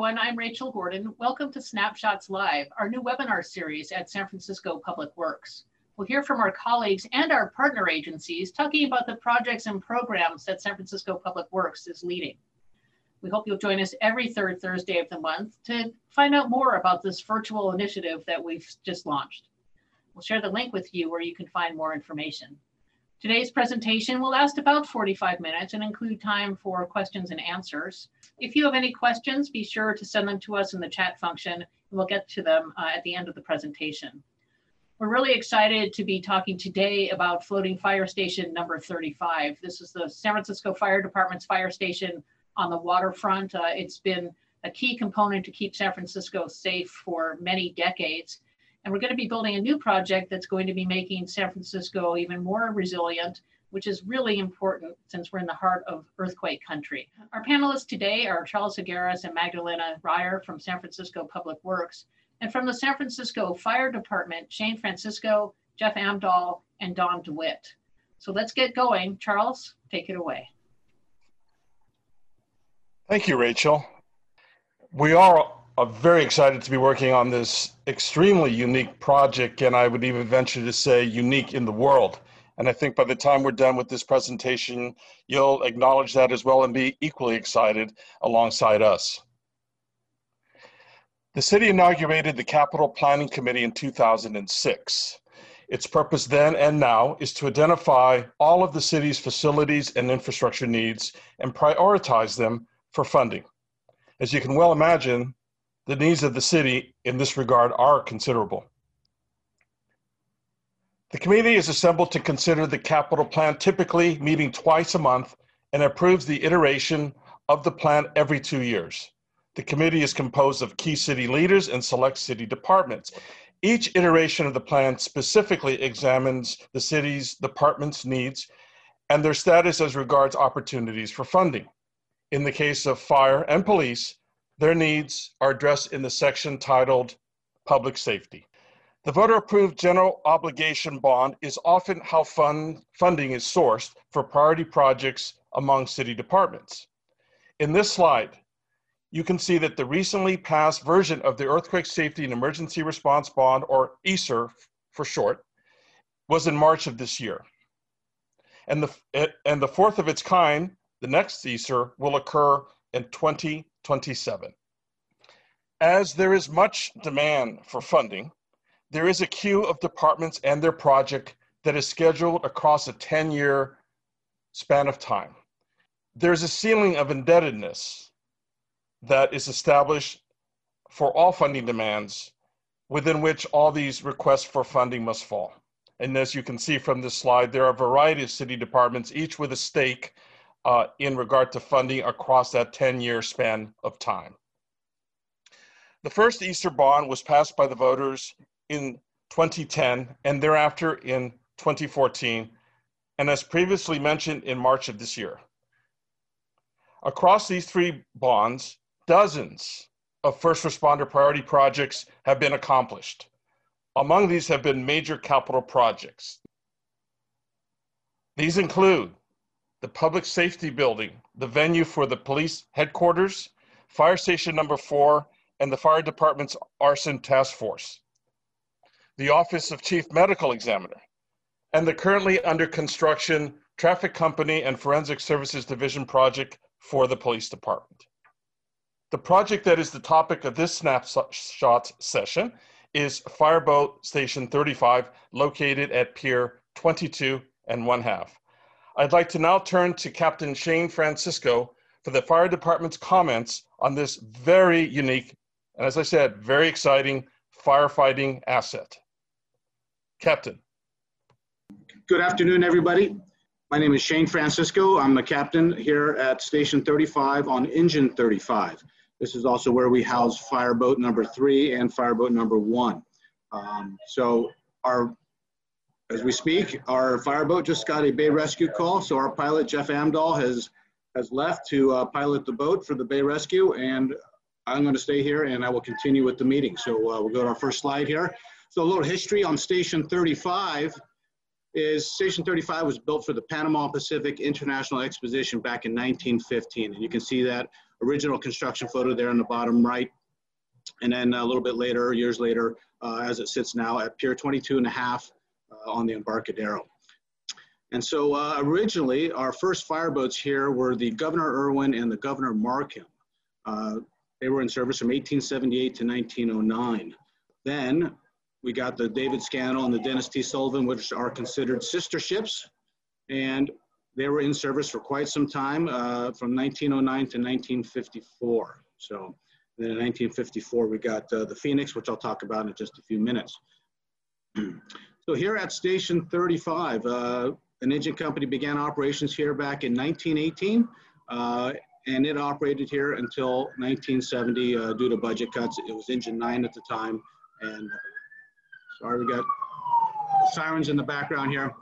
everyone. I'm Rachel Gordon. Welcome to Snapshots Live, our new webinar series at San Francisco Public Works. We'll hear from our colleagues and our partner agencies talking about the projects and programs that San Francisco Public Works is leading. We hope you'll join us every third Thursday of the month to find out more about this virtual initiative that we've just launched. We'll share the link with you where you can find more information. Today's presentation will last about 45 minutes and include time for questions and answers. If you have any questions, be sure to send them to us in the chat function and we'll get to them uh, at the end of the presentation. We're really excited to be talking today about floating fire station number 35. This is the San Francisco Fire Department's fire station on the waterfront. Uh, it's been a key component to keep San Francisco safe for many decades. And we're going to be building a new project that's going to be making San Francisco even more resilient, which is really important since we're in the heart of earthquake country. Our panelists today are Charles Higueras and Magdalena Ryor from San Francisco Public Works, and from the San Francisco Fire Department, Shane Francisco, Jeff Amdahl, and Dawn DeWitt. So let's get going. Charles, take it away. Thank you, Rachel. We are uh, very excited to be working on this extremely unique project, and I would even venture to say unique in the world. And I think by the time we're done with this presentation, you'll acknowledge that as well and be equally excited alongside us. The city inaugurated the Capital Planning Committee in 2006. Its purpose then and now is to identify all of the city's facilities and infrastructure needs and prioritize them for funding. As you can well imagine, the needs of the city in this regard are considerable. The committee is assembled to consider the capital plan, typically meeting twice a month, and approves the iteration of the plan every two years. The committee is composed of key city leaders and select city departments. Each iteration of the plan specifically examines the city's department's needs and their status as regards opportunities for funding. In the case of fire and police, their needs are addressed in the section titled Public Safety. The voter approved general obligation bond is often how fund, funding is sourced for priority projects among city departments. In this slide, you can see that the recently passed version of the Earthquake Safety and Emergency Response Bond, or ESER for short, was in March of this year. And the, and the fourth of its kind the next ESER will occur in 2027. As there is much demand for funding, there is a queue of departments and their project that is scheduled across a 10 year span of time. There's a ceiling of indebtedness that is established for all funding demands within which all these requests for funding must fall. And as you can see from this slide, there are a variety of city departments, each with a stake uh, in regard to funding across that 10 year span of time. The first ESER bond was passed by the voters in 2010 and thereafter in 2014, and as previously mentioned in March of this year. Across these three bonds, dozens of first responder priority projects have been accomplished. Among these have been major capital projects. These include the public safety building, the venue for the police headquarters, fire station number four, and the fire department's arson task force, the office of chief medical examiner, and the currently under construction traffic company and forensic services division project for the police department. The project that is the topic of this snapshot session is Fireboat Station 35, located at Pier 22 and one half. I'd like to now turn to Captain Shane Francisco for the fire department's comments on this very unique, and as I said, very exciting firefighting asset. Captain. Good afternoon, everybody. My name is Shane Francisco. I'm the captain here at Station 35 on Engine 35. This is also where we house fireboat number three and fireboat number one. Um, so our as we speak, our fireboat just got a bay rescue call, so our pilot Jeff Amdahl has has left to uh, pilot the boat for the bay rescue, and I'm going to stay here and I will continue with the meeting. So uh, we'll go to our first slide here. So a little history on Station 35 is Station 35 was built for the Panama Pacific International Exposition back in 1915, and you can see that original construction photo there in the bottom right. And then a little bit later, years later, uh, as it sits now at Pier 22 and a half on the Embarcadero. And so uh, originally, our first fireboats here were the Governor Irwin and the Governor Markham. Uh, they were in service from 1878 to 1909. Then we got the David Scannell and the Dennis T. Sullivan, which are considered sister ships. And they were in service for quite some time, uh, from 1909 to 1954. So then in 1954, we got uh, the Phoenix, which I'll talk about in just a few minutes. so here at Station 35, uh, an engine company began operations here back in 1918, uh, and it operated here until 1970 uh, due to budget cuts. It was engine nine at the time, and sorry, we got sirens in the background here.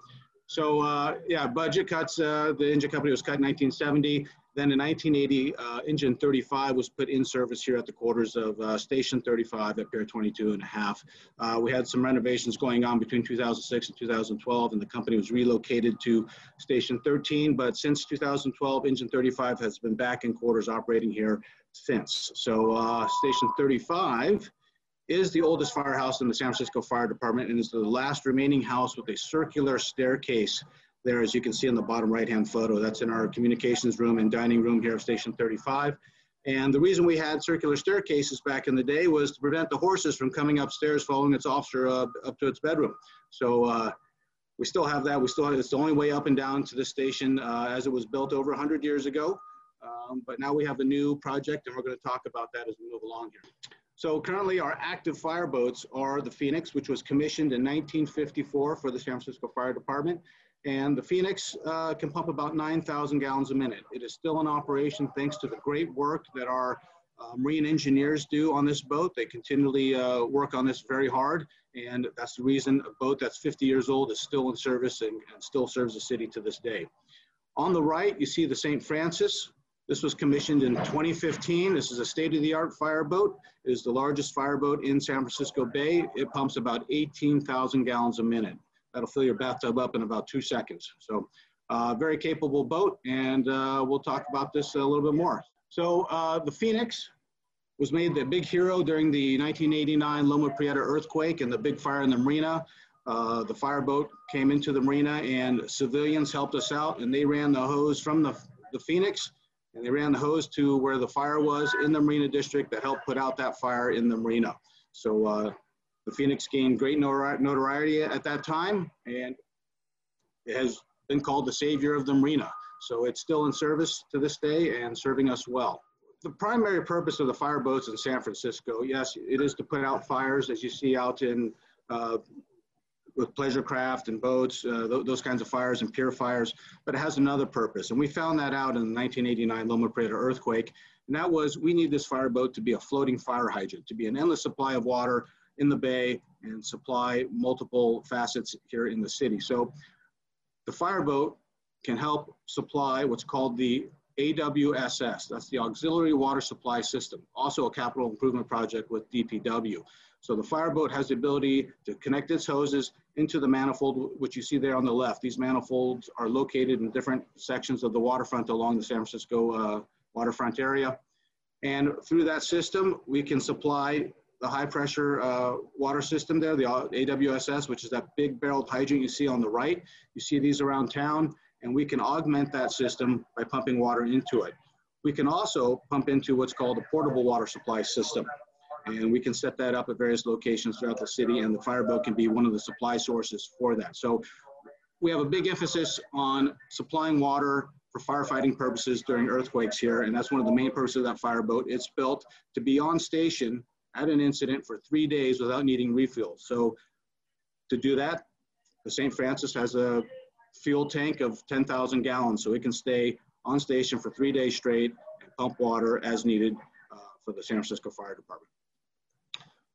So uh, yeah, budget cuts, uh, the engine company was cut in 1970. Then in 1980, uh, engine 35 was put in service here at the quarters of uh, station 35 at Pier 22 and a half. Uh, we had some renovations going on between 2006 and 2012 and the company was relocated to station 13. But since 2012, engine 35 has been back in quarters operating here since. So uh, station 35 is the oldest firehouse in the San Francisco Fire Department and is the last remaining house with a circular staircase there, as you can see in the bottom right-hand photo. That's in our communications room and dining room here of Station 35. And the reason we had circular staircases back in the day was to prevent the horses from coming upstairs following its officer uh, up to its bedroom. So uh, we still have that. We still have, it's the only way up and down to the station uh, as it was built over 100 years ago. Um, but now we have a new project and we're going to talk about that as we move along here. So currently our active fire boats are the Phoenix, which was commissioned in 1954 for the San Francisco Fire Department. And the Phoenix uh, can pump about 9,000 gallons a minute. It is still in operation thanks to the great work that our uh, marine engineers do on this boat. They continually uh, work on this very hard. And that's the reason a boat that's 50 years old is still in service and, and still serves the city to this day. On the right, you see the St. Francis, this was commissioned in 2015. This is a state-of-the-art fireboat. It is the largest fireboat in San Francisco Bay. It pumps about 18,000 gallons a minute. That'll fill your bathtub up in about two seconds. So uh, very capable boat, and uh, we'll talk about this a little bit more. So uh, the Phoenix was made the big hero during the 1989 Loma Prieta earthquake and the big fire in the marina. Uh, the fireboat came into the marina and civilians helped us out and they ran the hose from the, the Phoenix and they ran the hose to where the fire was in the Marina District that helped put out that fire in the Marina. So uh, the Phoenix gained great notoriety at that time, and it has been called the savior of the Marina. So it's still in service to this day and serving us well. The primary purpose of the fire boats in San Francisco, yes, it is to put out fires as you see out in uh, with pleasure craft and boats, uh, th those kinds of fires and fires, but it has another purpose. And we found that out in the 1989 Loma Prieta earthquake. And that was we need this fire boat to be a floating fire hydrant, to be an endless supply of water in the bay and supply multiple facets here in the city. So the fireboat can help supply what's called the AWSS, that's the Auxiliary Water Supply System, also a capital improvement project with DPW. So the fireboat has the ability to connect its hoses into the manifold, which you see there on the left. These manifolds are located in different sections of the waterfront along the San Francisco uh, waterfront area. And through that system, we can supply the high pressure uh, water system there, the AWSS, which is that big barreled hydrant you see on the right. You see these around town, and we can augment that system by pumping water into it. We can also pump into what's called a portable water supply system. And we can set that up at various locations throughout the city, and the fireboat can be one of the supply sources for that. So we have a big emphasis on supplying water for firefighting purposes during earthquakes here, and that's one of the main purposes of that fireboat. It's built to be on station at an incident for three days without needing refuel. So to do that, the St. Francis has a fuel tank of 10,000 gallons, so it can stay on station for three days straight and pump water as needed uh, for the San Francisco Fire Department.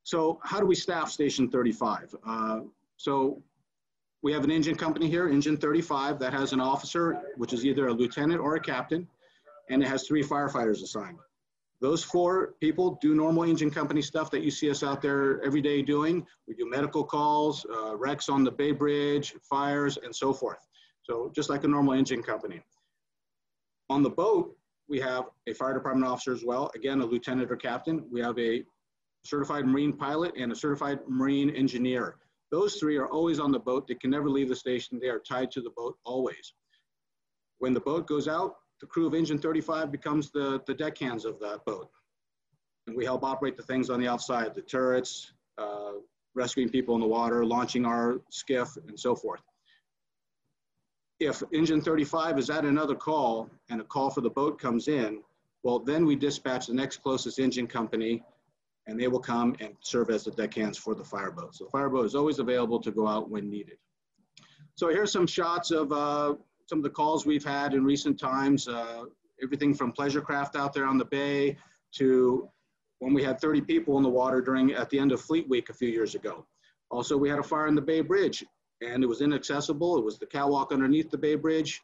So how do we staff Station 35? Uh, so we have an engine company here, Engine 35, that has an officer, which is either a lieutenant or a captain, and it has three firefighters assigned. Those four people do normal engine company stuff that you see us out there every day doing. We do medical calls, uh, wrecks on the Bay Bridge, fires, and so forth. So just like a normal engine company. On the boat, we have a fire department officer as well, again, a lieutenant or captain. We have a certified marine pilot and a certified marine engineer. Those three are always on the boat. They can never leave the station. They are tied to the boat always. When the boat goes out, the crew of Engine 35 becomes the, the deckhands of that boat. And we help operate the things on the outside, the turrets, uh, rescuing people in the water, launching our skiff, and so forth. If Engine 35 is at another call and a call for the boat comes in, well, then we dispatch the next closest engine company and they will come and serve as the deckhands for the fireboat. So the fireboat is always available to go out when needed. So here's some shots of uh, some of the calls we've had in recent times. Uh, everything from pleasure craft out there on the bay to when we had 30 people in the water during at the end of Fleet Week a few years ago. Also, we had a fire in the Bay Bridge and it was inaccessible. It was the catwalk underneath the Bay Bridge.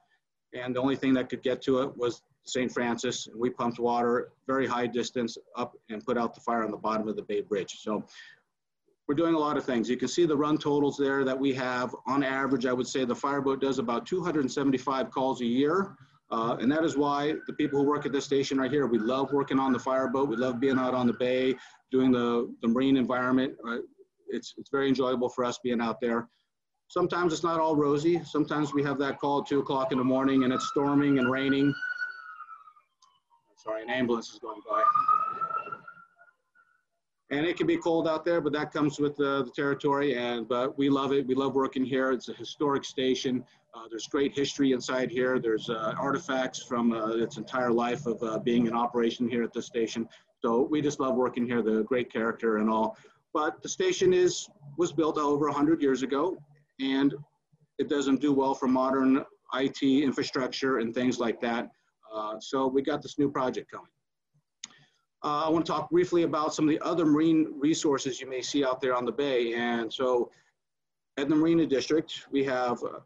And the only thing that could get to it was St. Francis. And we pumped water very high distance up and put out the fire on the bottom of the Bay Bridge. So we're doing a lot of things. You can see the run totals there that we have. On average, I would say the fireboat does about 275 calls a year. Uh, and that is why the people who work at this station right here, we love working on the fireboat. We love being out on the bay, doing the, the marine environment. Uh, it's, it's very enjoyable for us being out there. Sometimes it's not all rosy. Sometimes we have that call at two o'clock in the morning and it's storming and raining. Sorry, an ambulance is going by. And it can be cold out there, but that comes with the, the territory. And but we love it. We love working here. It's a historic station. Uh, there's great history inside here. There's uh, artifacts from uh, its entire life of uh, being in operation here at the station. So we just love working here. The great character and all. But the station is was built over 100 years ago and it doesn't do well for modern IT infrastructure and things like that. Uh, so we got this new project coming. Uh, I want to talk briefly about some of the other marine resources you may see out there on the bay. And so at the Marina District, we have uh,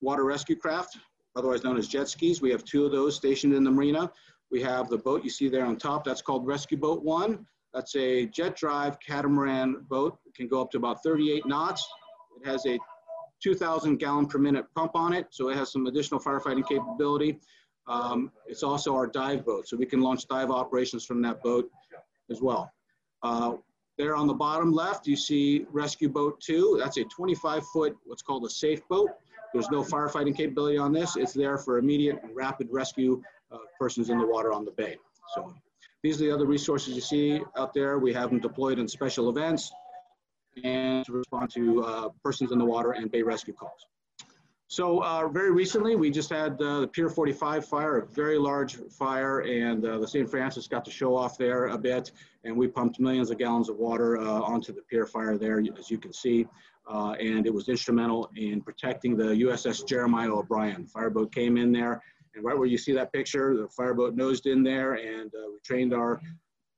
water rescue craft, otherwise known as jet skis. We have two of those stationed in the marina. We have the boat you see there on top, that's called Rescue Boat One. That's a jet drive catamaran boat. It can go up to about 38 knots. It has a 2,000 gallon per minute pump on it, so it has some additional firefighting capability. Um, it's also our dive boat, so we can launch dive operations from that boat as well. Uh, there on the bottom left, you see Rescue Boat 2. That's a 25 foot, what's called a safe boat. There's no firefighting capability on this. It's there for immediate and rapid rescue of persons in the water on the bay. So these are the other resources you see out there. We have them deployed in special events and to respond to uh, persons in the water and bay rescue calls. So uh, very recently, we just had uh, the Pier 45 fire, a very large fire, and uh, the St. Francis got to show off there a bit, and we pumped millions of gallons of water uh, onto the pier fire there, as you can see, uh, and it was instrumental in protecting the USS Jeremiah O'Brien. The Fireboat came in there, and right where you see that picture, the fireboat nosed in there, and uh, we trained our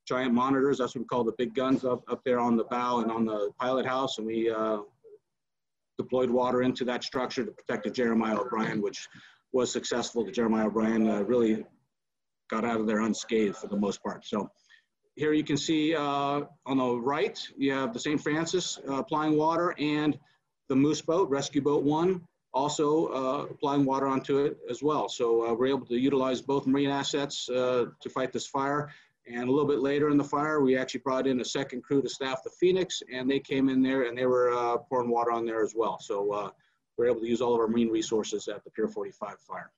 giant monitors, that's what we call the big guns up, up there on the bow and on the pilot house, and we deployed water into that structure to protect the Jeremiah O'Brien, which was successful. The Jeremiah O'Brien uh, really got out of there unscathed for the most part. So here you can see uh, on the right, you have the St. Francis uh, applying water and the Moose Boat, Rescue Boat 1, also uh, applying water onto it as well. So uh, we're able to utilize both marine assets uh, to fight this fire and a little bit later in the fire, we actually brought in a second crew to staff the Phoenix, and they came in there and they were uh, pouring water on there as well. So uh, we're able to use all of our marine resources at the Pier 45 fire.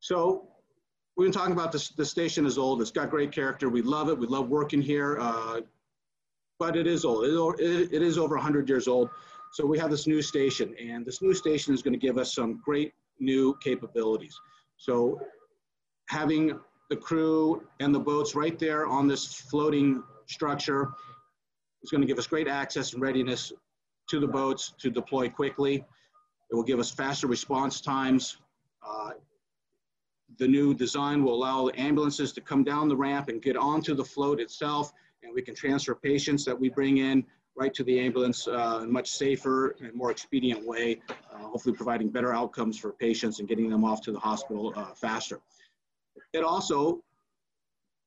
So we've been talking about this, the station is old. It's got great character. We love it. We love working here, uh, but it is old. It, it is over 100 years old. So we have this new station, and this new station is going to give us some great new capabilities. So having the crew and the boats right there on this floating structure. is going to give us great access and readiness to the boats to deploy quickly. It will give us faster response times. Uh, the new design will allow the ambulances to come down the ramp and get onto the float itself, and we can transfer patients that we bring in right to the ambulance uh, in a much safer and more expedient way, uh, hopefully providing better outcomes for patients and getting them off to the hospital uh, faster. It also,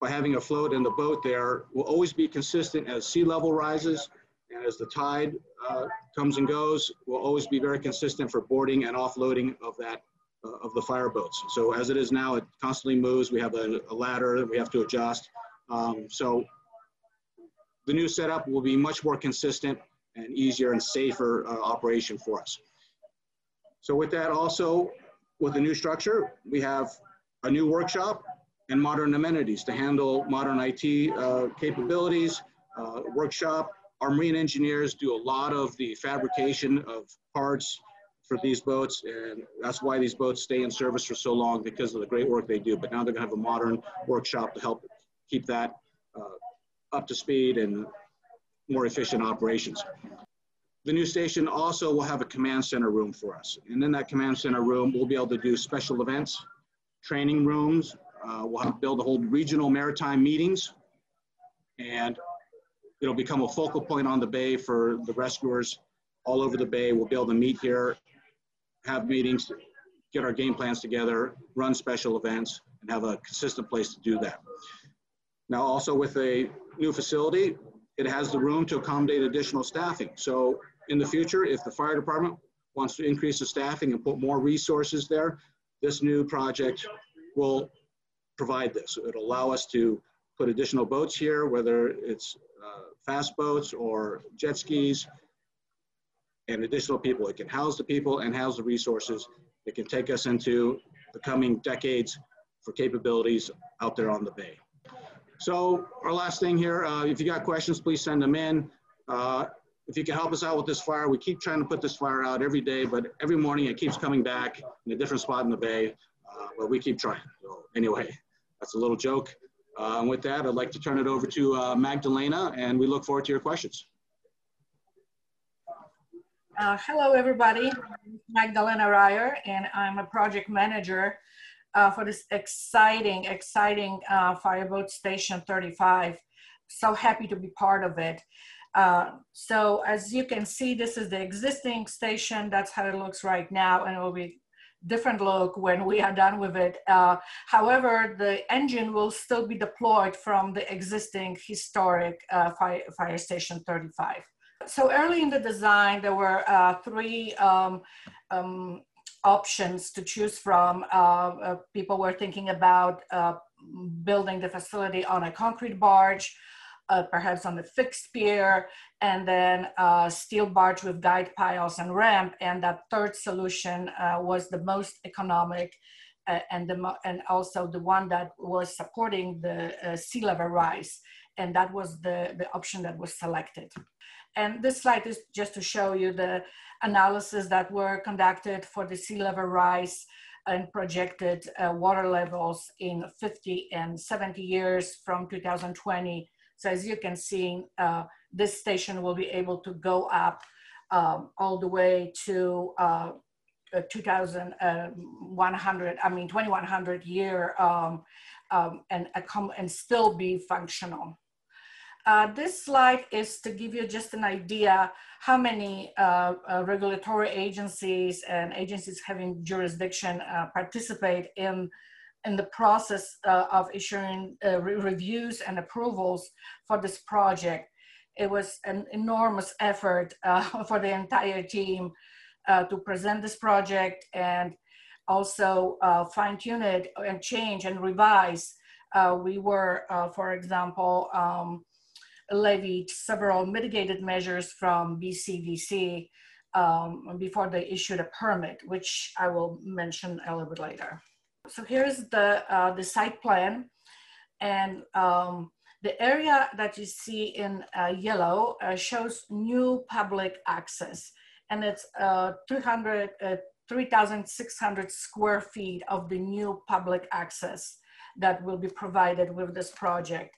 by having a float in the boat there, will always be consistent as sea level rises and as the tide uh, comes and goes, will always be very consistent for boarding and offloading of that uh, of the fire boats. So as it is now, it constantly moves. We have a, a ladder that we have to adjust. Um, so the new setup will be much more consistent and easier and safer uh, operation for us. So with that also, with the new structure, we have a new workshop and modern amenities to handle modern IT uh, capabilities, uh, workshop. Our marine engineers do a lot of the fabrication of parts for these boats, and that's why these boats stay in service for so long because of the great work they do. But now they're gonna have a modern workshop to help keep that uh, up to speed and more efficient operations. The new station also will have a command center room for us. And in that command center room, we'll be able to do special events, training rooms. Uh, we'll have to build a whole regional maritime meetings. And it'll become a focal point on the bay for the rescuers all over the bay. We'll be able to meet here, have meetings, get our game plans together, run special events, and have a consistent place to do that. Now, also with a new facility, it has the room to accommodate additional staffing. So in the future, if the fire department wants to increase the staffing and put more resources there, this new project will provide this. It'll allow us to put additional boats here, whether it's uh, fast boats or jet skis, and additional people. It can house the people and house the resources. It can take us into the coming decades for capabilities out there on the bay. So our last thing here, uh, if you got questions, please send them in. Uh, if you can help us out with this fire, we keep trying to put this fire out every day, but every morning it keeps coming back in a different spot in the bay, uh, but we keep trying. So anyway, that's a little joke. Uh, with that, I'd like to turn it over to uh, Magdalena, and we look forward to your questions. Uh, hello, everybody. Magdalena Ryor, and I'm a project manager uh, for this exciting, exciting uh, Fireboat Station 35. So happy to be part of it. Uh, so as you can see, this is the existing station. That's how it looks right now, and it will be different look when we are done with it. Uh, however, the engine will still be deployed from the existing historic uh, fire, fire Station 35 so early in the design, there were uh, three um, um, options to choose from. Uh, uh, people were thinking about building the facility on a concrete barge, uh, perhaps on a fixed pier, and then a steel barge with guide piles and ramp. And that third solution uh, was the most economic and, the, and also the one that was supporting the sea level rise. And that was the, the option that was selected. And this slide is just to show you the analysis that were conducted for the sea level rise and projected uh, water levels in 50 and 70 years from 2020. So as you can see, uh, this station will be able to go up um, all the way to uh, 2100, I mean 2100 year um, um, and, and still be functional. Uh, this slide is to give you just an idea how many uh, uh, regulatory agencies and agencies having jurisdiction uh, participate in, in the process uh, of issuing uh, re reviews and approvals for this project. It was an enormous effort for the entire team to present this project and also fine tune it and change and revise. we were, for example, um, levied several mitigated measures from BCDC um, before they issued a permit, which I will mention a little bit later. So here's the, uh, the site plan. And um, the area that you see in uh, yellow uh, shows new public access. And it's uh, 300, uh, 3,600 square feet of the new public access that will be provided with this project.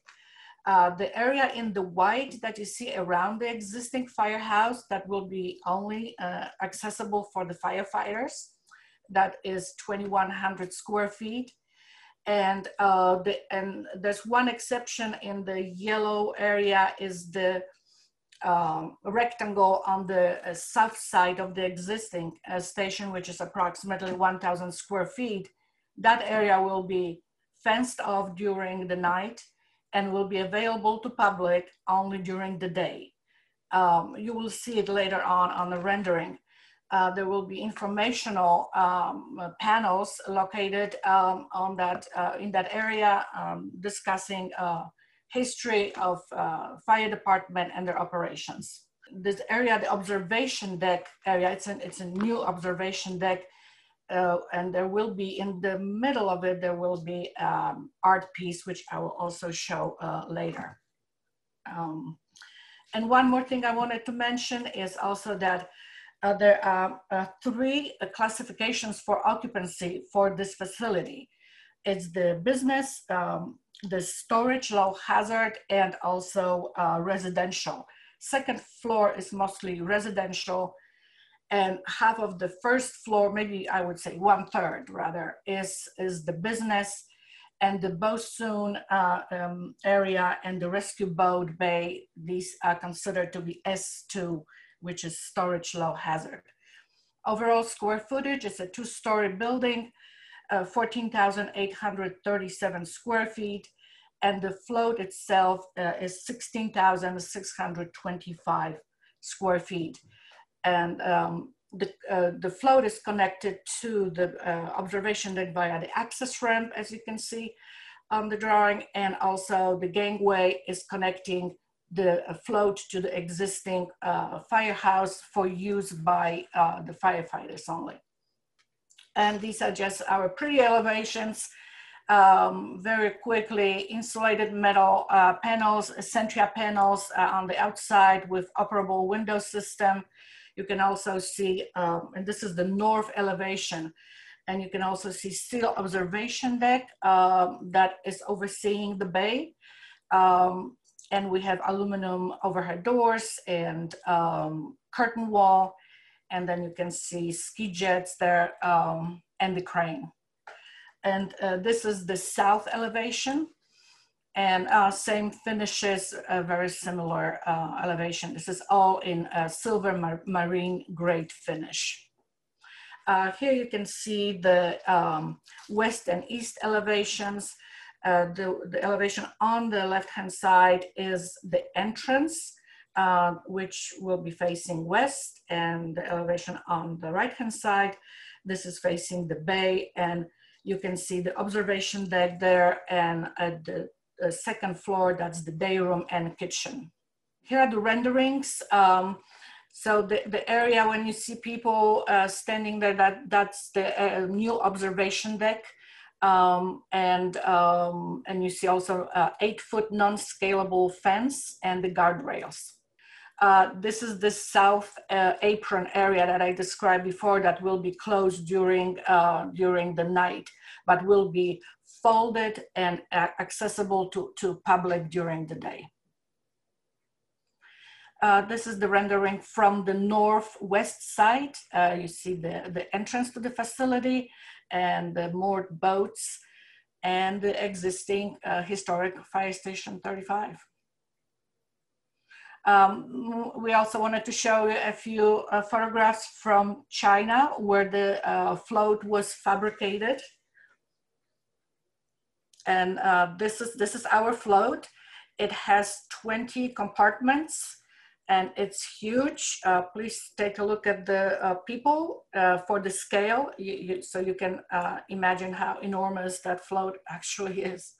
Uh, the area in the white that you see around the existing firehouse that will be only uh, accessible for the firefighters. That is 2,100 square feet. And, uh, the, and there's one exception in the yellow area is the um, rectangle on the uh, south side of the existing uh, station, which is approximately 1,000 square feet. That area will be fenced off during the night and will be available to public only during the day. Um, you will see it later on on the rendering. Uh, there will be informational um, panels located um, on that uh, in that area um, discussing uh, history of uh, fire department and their operations. This area, the observation deck area, it's an it's a new observation deck, uh, and there will be in the middle of it there will be um, art piece which I will also show later. Um, and one more thing I wanted to mention is also that uh, there are uh, three uh, classifications for occupancy for this facility. It's the business, um, the storage, low hazard, and also uh, residential. Second floor is mostly residential, and half of the first floor, maybe I would say one third rather, is, is the business and the Bosun uh, um, area and the rescue boat bay, these are considered to be S2 which is storage low hazard. Overall square footage is a two-story building, uh, 14,837 square feet, and the float itself uh, is 16,625 square feet. And um, the, uh, the float is connected to the uh, observation deck via the access ramp, as you can see on the drawing, and also the gangway is connecting the float to the existing uh, firehouse for use by uh, the firefighters only. And these are just our pretty elevations. Um, very quickly, insulated metal uh, panels, Centria panels uh, on the outside with operable window system. You can also see, um, and this is the north elevation, and you can also see steel observation deck um, that is overseeing the bay. Um, and we have aluminum overhead doors and um, curtain wall. And then you can see ski jets there um, and the crane. And uh, this is the south elevation and uh, same finishes, a very similar uh, elevation. This is all in a silver mar marine grade finish. Uh, here you can see the um, west and east elevations. Uh, the, the elevation on the left-hand side is the entrance, uh, which will be facing west, and the elevation on the right-hand side, this is facing the bay, and you can see the observation deck there, and at the, the second floor, that's the day room and kitchen. Here are the renderings. Um, so the, the area when you see people uh, standing there, that, that's the uh, new observation deck. Um, and, um, and you see also uh, eight foot non-scalable fence and the guardrails. Uh, this is the south uh, apron area that I described before that will be closed during, uh, during the night, but will be folded and accessible to, to public during the day. Uh, this is the rendering from the northwest side. Uh, you see the, the entrance to the facility and the moored boats and the existing uh, historic fire station 35. Um, we also wanted to show you a few uh, photographs from China where the uh, float was fabricated. And uh, this, is, this is our float. It has 20 compartments and it's huge. Uh, please take a look at the uh, people uh, for the scale, you, you, so you can uh, imagine how enormous that float actually is.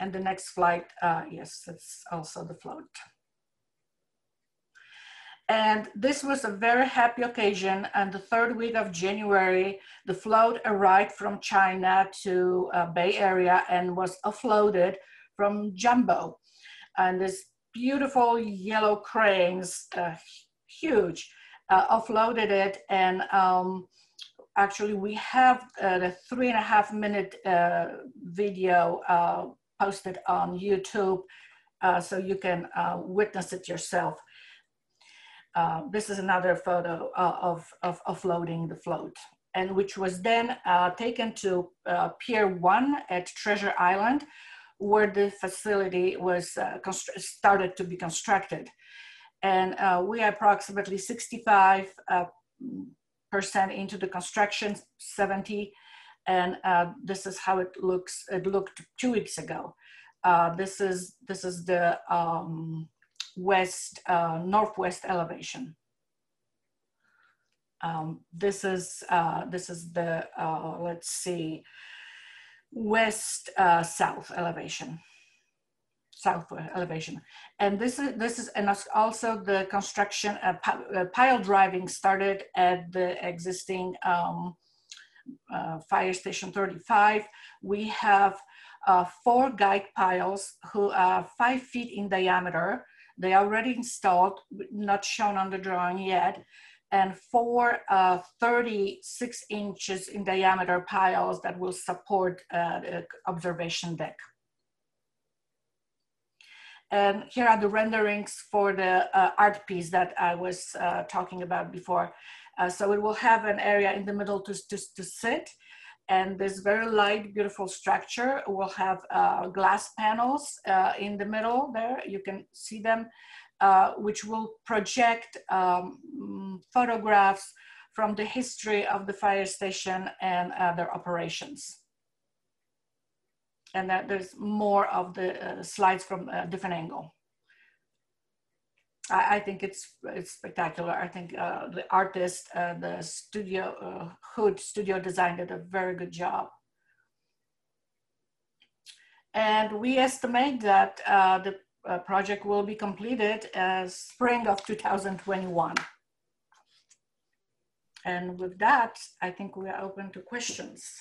And the next flight, uh, yes, it's also the float. And this was a very happy occasion. And the third week of January, the float arrived from China to uh, Bay Area and was offloaded from Jumbo. And this beautiful yellow cranes, uh, huge, uh, offloaded it and um, actually we have uh, the three and a half minute uh, video uh, posted on YouTube uh, so you can witness it yourself. this is another photo of, of offloading the float and which was then taken to Pier 1 at Treasure Island where the facility was uh, started to be constructed. And uh, we are approximately 65 uh, percent into the construction, 70, and uh, this is how it looks. It looked two weeks ago. Uh, this is this is the um, west northwest elevation. Um, this is this is the let's see west uh, south elevation. South elevation. And this is this is and also the construction uh, uh, pile driving started at the existing um, uh, fire station 35 we have uh, four guide piles who are five feet in diameter. They are already installed not shown on the drawing yet and four uh, 36 inches in diameter piles that will support uh, the observation deck. And here are the renderings for the uh, art piece that I was uh, talking about before. Uh, so it will have an area in the middle to, to, to sit and this very light, beautiful structure will have uh, glass panels in the middle there. You can see them uh, which will project um, photographs from the history of the fire station and other operations. And that there's more of the uh, slides from a different angle. I, I, think it's, it's spectacular. I think uh, the artist, uh, the studio, uh, Hood Studio Design did a very good job. And we estimate that the uh, project will be completed as spring of 2021. And with that, I think we are open to questions.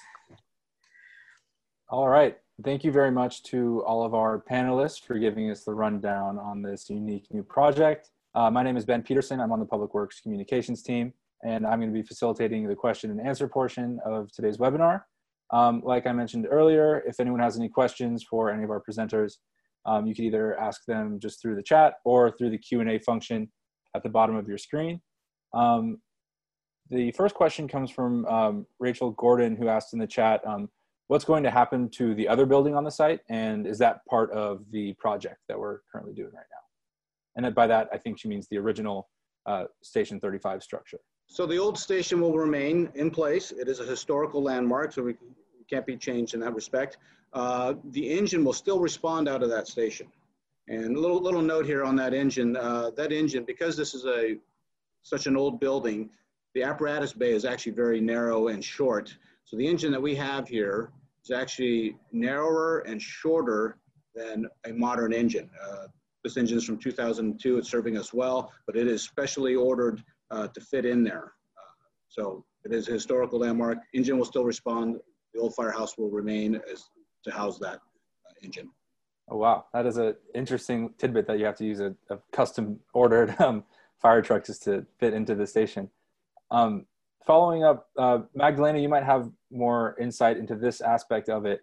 All right. Thank you very much to all of our panelists for giving us the rundown on this unique new project. Uh, my name is Ben Peterson. I'm on the Public Works Communications team, and I'm going to be facilitating the question and answer portion of today's webinar. Um, like I mentioned earlier, if anyone has any questions for any of our presenters, um, you can either ask them just through the chat or through the Q&A function at the bottom of your screen. Um, the first question comes from um, Rachel Gordon, who asked in the chat, um, what's going to happen to the other building on the site? And is that part of the project that we're currently doing right now? And by that, I think she means the original uh, Station 35 structure. So the old station will remain in place. It is a historical landmark, so we can't be changed in that respect uh, the engine will still respond out of that station. And a little, little note here on that engine, uh, that engine, because this is a such an old building, the apparatus bay is actually very narrow and short. So the engine that we have here is actually narrower and shorter than a modern engine. Uh, this engine is from 2002, it's serving us well, but it is specially ordered uh, to fit in there. Uh, so it is a historical landmark. Engine will still respond. The old firehouse will remain as to house that uh, engine. Oh, wow. That is an interesting tidbit that you have to use a, a custom ordered um, fire truck just to fit into the station. Um, following up, uh, Magdalena, you might have more insight into this aspect of it.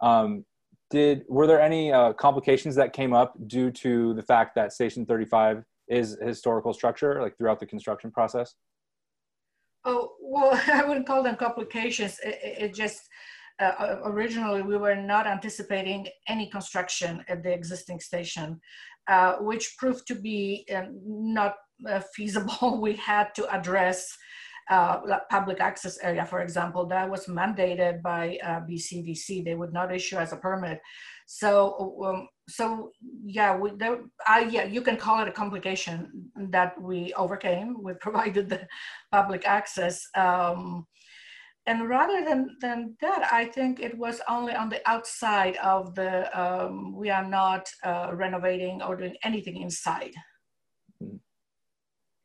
Um, did were there any uh, complications that came up due to the fact that Station 35 is a historical structure, like throughout the construction process? Oh well, I wouldn't call them complications. It, it just uh, uh, originally we were not anticipating any construction at the existing station, uh, which proved to be uh, not uh, feasible. we had to address uh, public access area, for example, that was mandated by BCDC. They would not issue as a permit. So, um, so yeah, we, there, I, yeah, you can call it a complication that we overcame. We provided the public access. Um, and rather than, than that, I think it was only on the outside of the, um, we are not uh, renovating or doing anything inside. Hmm.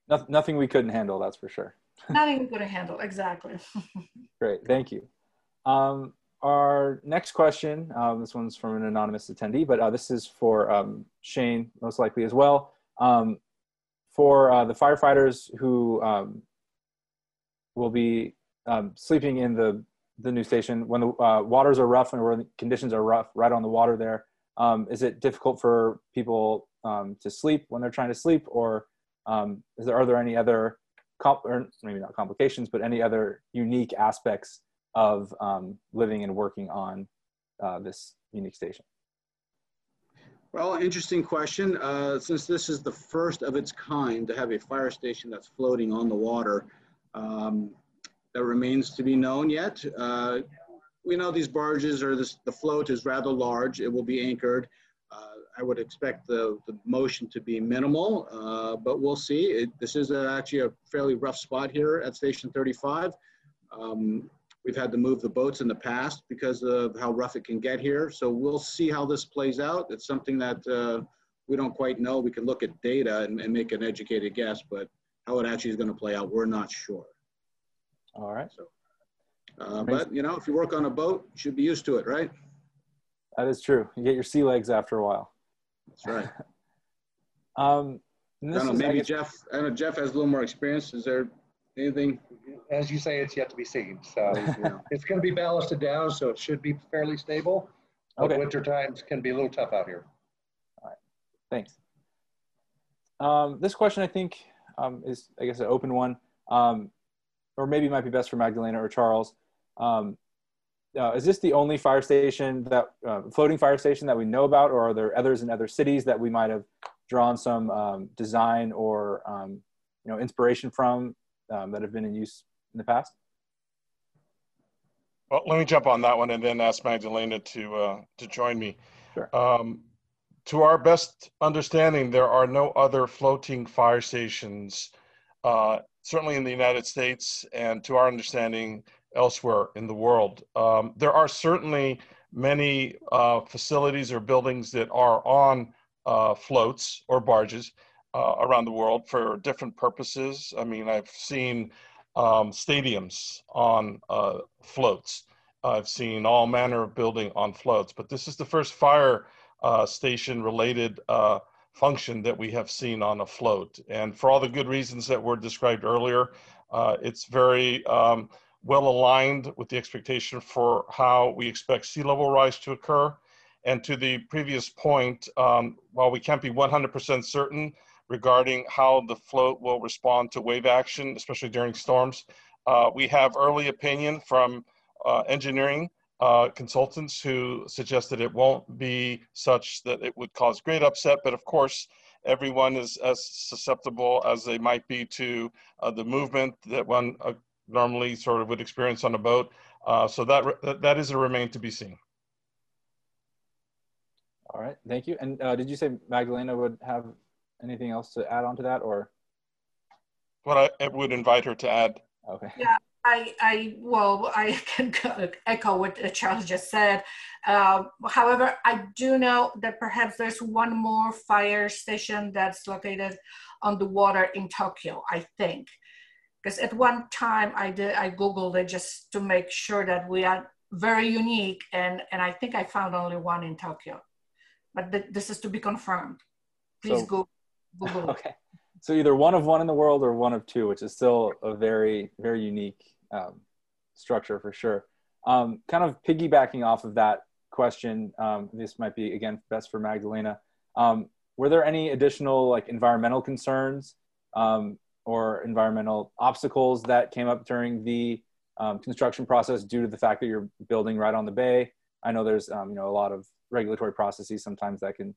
No, nothing we couldn't handle, that's for sure. nothing we couldn't handle, exactly. Great, thank you. Um, our next question, um, this one's from an anonymous attendee, but uh, this is for um, Shane, most likely as well. Um, for uh, the firefighters who um, will be um, sleeping in the the new station when the uh, waters are rough and when conditions are rough right on the water there um, is it difficult for people um, to sleep when they're trying to sleep or um, is there are there any other comp- or maybe not complications but any other unique aspects of um, living and working on uh, this unique station well, interesting question. Uh, since this is the first of its kind to have a fire station that's floating on the water, um, that remains to be known yet. Uh, we know these barges or this, the float is rather large. It will be anchored. Uh, I would expect the, the motion to be minimal, uh, but we'll see. It, this is a, actually a fairly rough spot here at Station 35. Um, we've had to move the boats in the past because of how rough it can get here. So we'll see how this plays out. It's something that uh, we don't quite know. We can look at data and, and make an educated guess, but how it actually is going to play out, we're not sure. All right. So, uh, but you know, if you work on a boat, you should be used to it, right? That is true. You get your sea legs after a while. That's right. um, I don't know, is, maybe guess, Jeff, I know Jeff has a little more experience. Is there anything? As you say, it's yet to be seen. So Yeah. it's going to be ballasted down, so it should be fairly stable. But Okay. winter times can be a little tough out here. All right. Thanks. Um, this question, I think, um, is I guess an open one, um, or maybe it might be best for Magdalena or Charles. Um, uh, is this the only fire station that uh, floating fire station that we know about, or are there others in other cities that we might have drawn some um, design or um, you know inspiration from um, that have been in use in the past? Well, let me jump on that one and then ask Magdalena to, uh, to join me. Sure. Um, to our best understanding, there are no other floating fire stations, uh, certainly in the United States and to our understanding elsewhere in the world. Um, there are certainly many uh, facilities or buildings that are on uh, floats or barges uh, around the world for different purposes. I mean, I've seen um, stadiums on uh, floats. I've seen all manner of building on floats, but this is the first fire uh, station related uh, function that we have seen on a float. And for all the good reasons that were described earlier, uh, it's very um, well aligned with the expectation for how we expect sea level rise to occur. And to the previous point, um, while we can't be 100% certain regarding how the float will respond to wave action, especially during storms, uh, we have early opinion from uh, engineering uh, consultants who suggested it won't be such that it would cause great upset. But of course, everyone is as susceptible as they might be to uh, the movement that one uh, normally sort of would experience on a boat. Uh, so that, that is a remain to be seen. All right, thank you. And uh, did you say Magdalena would have anything else to add on to that, or? What I, I would invite her to add. Okay. Yeah, I, I, well, I can echo what Charles just said. Uh, however, I do know that perhaps there's one more fire station that's located on the water in Tokyo, I think. Because at one time I did, I Googled it just to make sure that we are very unique. And, and I think I found only one in Tokyo, but th this is to be confirmed. Please So- Google, Google. Okay. So either one of one in the world or one of two, which is still a very, very unique um, structure for sure. Um, kind of piggybacking off of that question, um, this might be again best for Magdalena. Um, were there any additional like environmental concerns um, or environmental obstacles that came up during the um, construction process due to the fact that you're building right on the bay? I know there's um, you know a lot of regulatory processes sometimes that can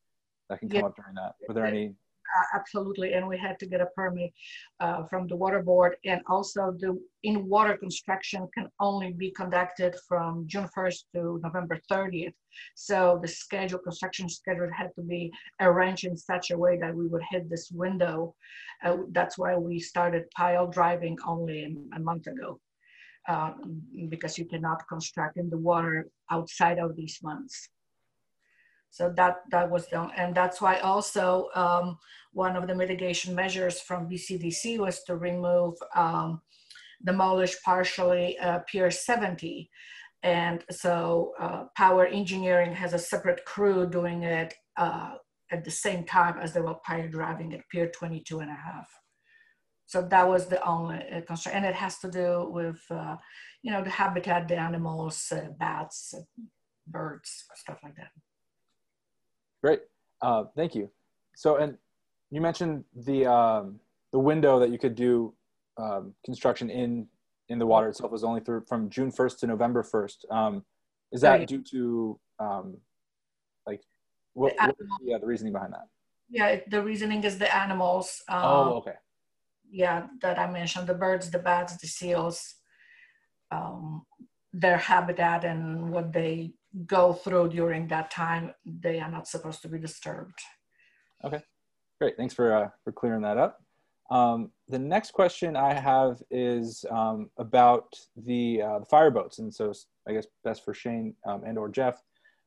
that can come Yeah. up during that. Were there any? Uh, absolutely, and we had to get a permit uh, from the water board. And also, the in water construction can only be conducted from June 1st to November 30th. So the schedule, construction schedule, had to be arranged in such a way that we would hit this window. Uh, that's why we started pile driving only a month ago, uh, because you cannot construct in the water outside of these months. So that that was done. and that's why also um, one of the mitigation measures from BCDC was to remove, um, demolish partially uh, Pier 70. And so uh, Power Engineering has a separate crew doing it uh, at the same time as they were pile driving at Pier 22 and a half. So that was the only uh, concern. And it has to do with, uh, you know, the habitat, the animals, uh, bats, birds, stuff like that. Great, uh, thank you. So, and you mentioned the um, the window that you could do um, construction in in the water itself was only through from June first to November first. Um, is that Right. due to um, like what, The what the, uh, the reasoning behind that? Yeah, the reasoning is the animals. Um, oh, okay. Yeah, that I mentioned, the birds, the bats, the seals, um, their habitat and what they go through during that time, they are not supposed to be disturbed. Okay, great, thanks for, uh, for clearing that up. Um, the next question I have is um, about the, uh, the fireboats. And so I guess best for Shane um, and or Jeff.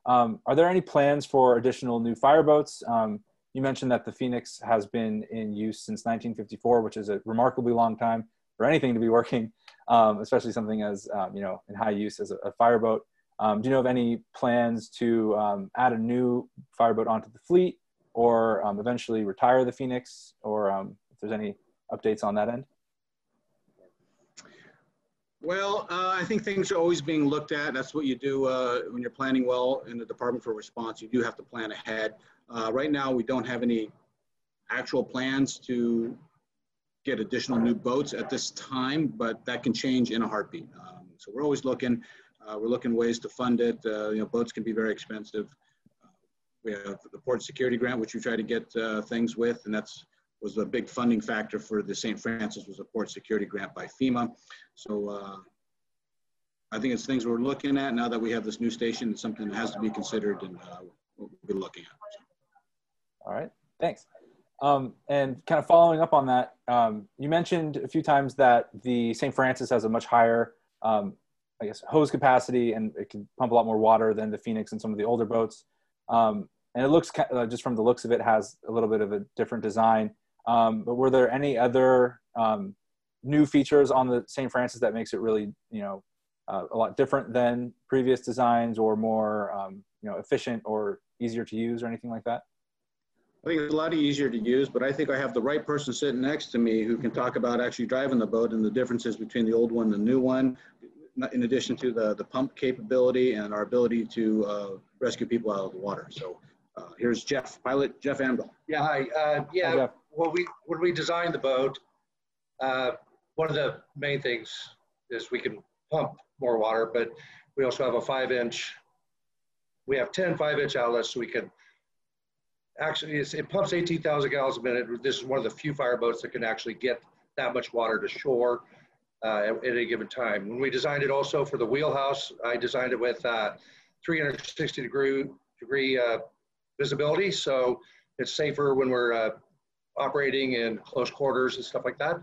Um, are there any plans for additional new fireboats? Um, you mentioned that the Phoenix has been in use since 1954, which is a remarkably long time for anything to be working, um, especially something as, you know, in high use as a, a fireboat. Do you know of any plans to add a new fireboat onto the fleet? or um, eventually retire the Phoenix, or um, if there's any updates on that end? Well, uh, I think things are always being looked at. That's what you do uh, when you're planning well in the Department for Response. You do have to plan ahead. Uh, right now, we don't have any actual plans to get additional new boats at this time, but that can change in a heartbeat. Um, so we're always looking. Uh, we're looking ways to fund it. Uh, you know, boats can be very expensive. We have the port security grant, which we try to get uh, things with, and that's was a big funding factor for the St. Francis was a port security grant by FEMA. So I think it's things we're looking at now that we have this new station. It's something that has to be considered and uh, we'll be looking at. All right, thanks. Um, and kind of following up on that, um, you mentioned a few times that the St. Francis has a much higher, um, I guess, hose capacity and it can pump a lot more water than the Phoenix and some of the older boats. Um, and it looks uh, just from the looks of it has a little bit of a different design. Um, but were there any other um, new features on the St. Francis that makes it really, you know, uh, a lot different than previous designs, or more, um, you know, efficient or easier to use, or anything like that? I think it's a lot easier to use, but I think I have the right person sitting next to me who can talk about actually driving the boat and the differences between the old one and the new one, in addition to the, the pump capability and our ability to uh, rescue people out of the water. So uh, here's Jeff, pilot Jeff Amdahl. Yeah, hi. Uh, yeah, Hi, Jeff. when we when we designed the boat, uh, one of the main things is we can pump more water, but we also have a five inch. We have 10 five inch outlets, so we can actually it pumps 18,000 gallons a minute. This is one of the few fireboats that can actually get that much water to shore uh, at, any given time. When we designed it also for the wheelhouse, I designed it with uh, 360 degree degree uh, visibility. So it's safer when we're uh, operating in close quarters and stuff like that.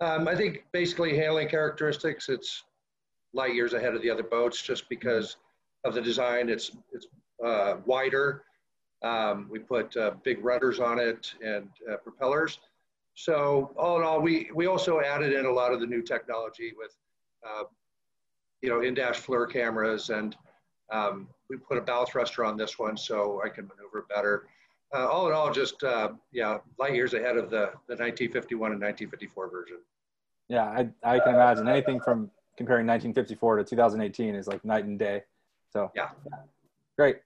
Um, I think basically handling characteristics, it's light years ahead of the other boats just because of the design. It's, it's uh, wider. Um, we put uh, big rudders on it and uh, propellers. So all in all, we, we also added in a lot of the new technology with, uh, you know, in-dash FLIR cameras and um, we put a bow thruster on this one so I can maneuver better. Uh, all in all, just uh, yeah, light years ahead of the, the 1951 and 1954 version. Yeah, I, I can imagine anything from comparing 1954 to 2018 is like night and day. So yeah, great.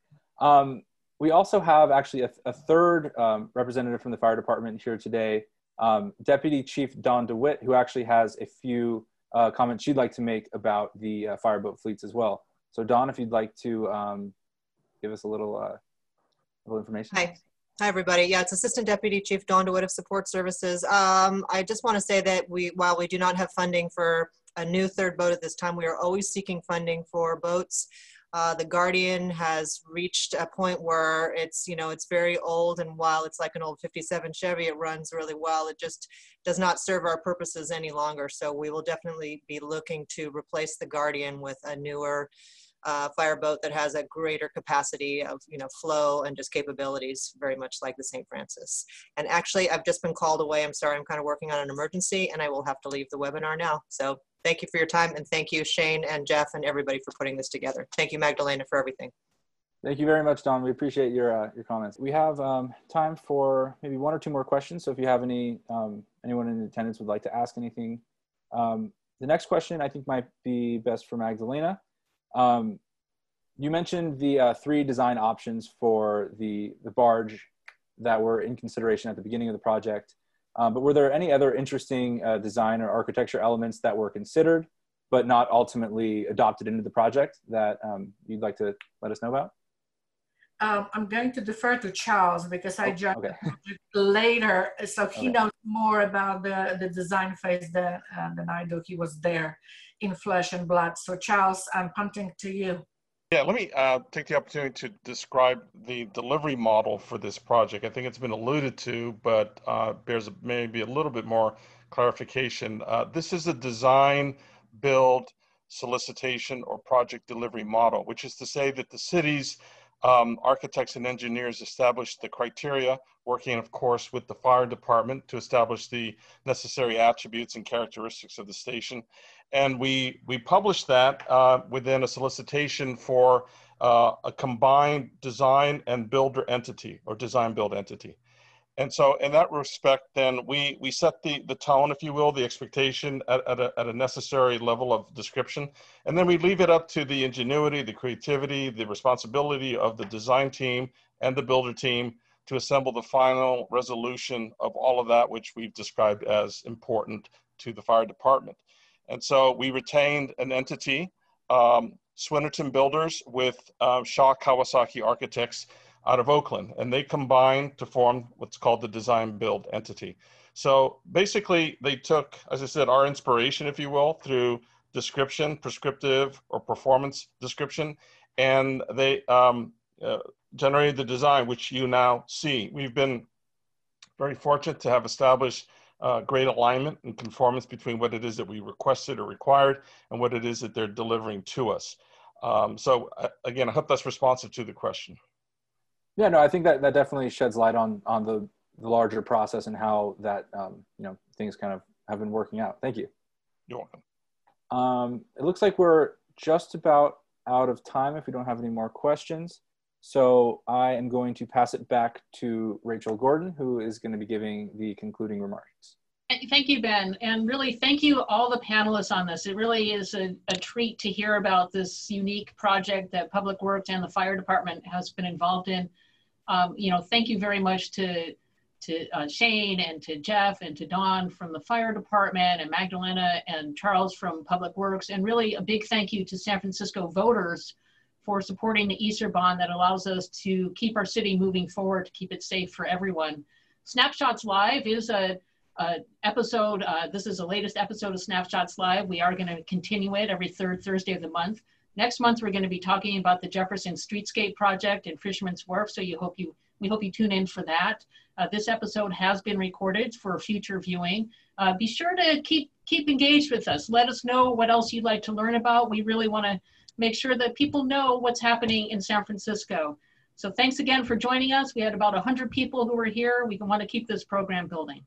Um, we also have actually a, a third um, representative from the fire department here today, um, Deputy Chief Dawn DeWitt, who actually has a few uh, comments she'd like to make about the uh, fireboat fleets as well. So Dawn, if you'd like to um, give us a little, uh, little information. Hi. Hi, everybody. Yeah, it's Assistant Deputy Chief Dawn DeWitt of Support Services. Um, I just want to say that we, while we do not have funding for a new third boat at this time, we are always seeking funding for boats. Uh, the Guardian has reached a point where it's, you know, it's very old and while it's like an old 57 Chevy, it runs really well. It just does not serve our purposes any longer. So we will definitely be looking to replace the Guardian with a newer uh, fireboat that has a greater capacity of you know flow and just capabilities very much like the st francis and actually i've just been called away i'm sorry i'm kind of working on an emergency and i will have to leave the webinar now so thank you for your time and thank you shane and jeff and everybody for putting this together thank you magdalena for everything Thank you very much, Dawn. We appreciate your uh, your comments. We have um, time for maybe one or two more questions. So if you have any um, anyone in attendance would like to ask anything, um, the next question I think might be best for Magdalena. Um, you mentioned the uh, three design options for the, the barge that were in consideration at the beginning of the project. Um, but were there any other interesting uh, design or architecture elements that were considered but not ultimately adopted into the project that um, you'd like to let us know about? Um, I'm going to defer to Charles because I Oh, joined okay. later, so he Okay. knows more about the, the design phase than, uh, than I do. He was there in flesh and blood. So Charles, I'm punting to you. Yeah, let me uh, take the opportunity to describe the delivery model for this project. I think it's been alluded to, but uh, bears maybe a little bit more clarification. Uh, this is a design, build, solicitation, or project delivery model, which is to say that the city's um, architects and engineers established the criteria, working, of course, with the fire department to establish the necessary attributes and characteristics of the station. And we, we published that uh, within a solicitation for uh, a combined design and builder entity or design build entity. And so in that respect, then we, we set the, the tone, if you will, the expectation at, at, a, at a necessary level of description. And then we leave it up to the ingenuity, the creativity, the responsibility of the design team and the builder team to assemble the final resolution of all of that, which we've described as important to the fire department. And so we retained an entity, um, Swinerton Builders with uh, Shah Kawasaki Architects out of Oakland, and they combined to form what's called the design build entity. So basically, they took, as I said, our inspiration, if you will, through description, prescriptive or performance description, and they um, uh, generated the design, which you now see. We've been very fortunate to have established uh, great alignment and conformance between what it is that we requested or required and what it is that they're delivering to us. Um, so uh, again, I hope that's responsive to the question. Yeah, no, I think that that definitely sheds light on on the the larger process and how that um, you know things kind of have been working out. Thank you. You're welcome. Um, it looks like we're just about out of time if we don't have any more questions. So I am going to pass it back to Rachel Gordon, who is going to be giving the concluding remarks. Thank you, Ben. And really, thank you all the panelists on this. It really is a, a, treat to hear about this unique project that Public Works and the fire department has been involved in um, you know, thank you very much to to uh, Shane and to Jeff and to Dawn from the fire department and Magdalena and Charles from Public Works. And really a big thank you to San Francisco voters for supporting the ESER bond that allows us to keep our city moving forward, to keep it safe for everyone. Snapshots Live is a, a episode, uh, this is the latest episode of Snapshots Live. We are gonna continue it every third Thursday of the month. Next month, we're going to be talking about the Jefferson Streetscape Project in Fisherman's Wharf, so you hope you, we hope you tune in for that. Uh, this episode has been recorded for future viewing. Uh, be sure to keep, keep engaged with us. Let us know what else you'd like to learn about. We really want to make sure that people know what's happening in San Francisco. So thanks again for joining us. We had about 100 people who were here. We want to keep this program building.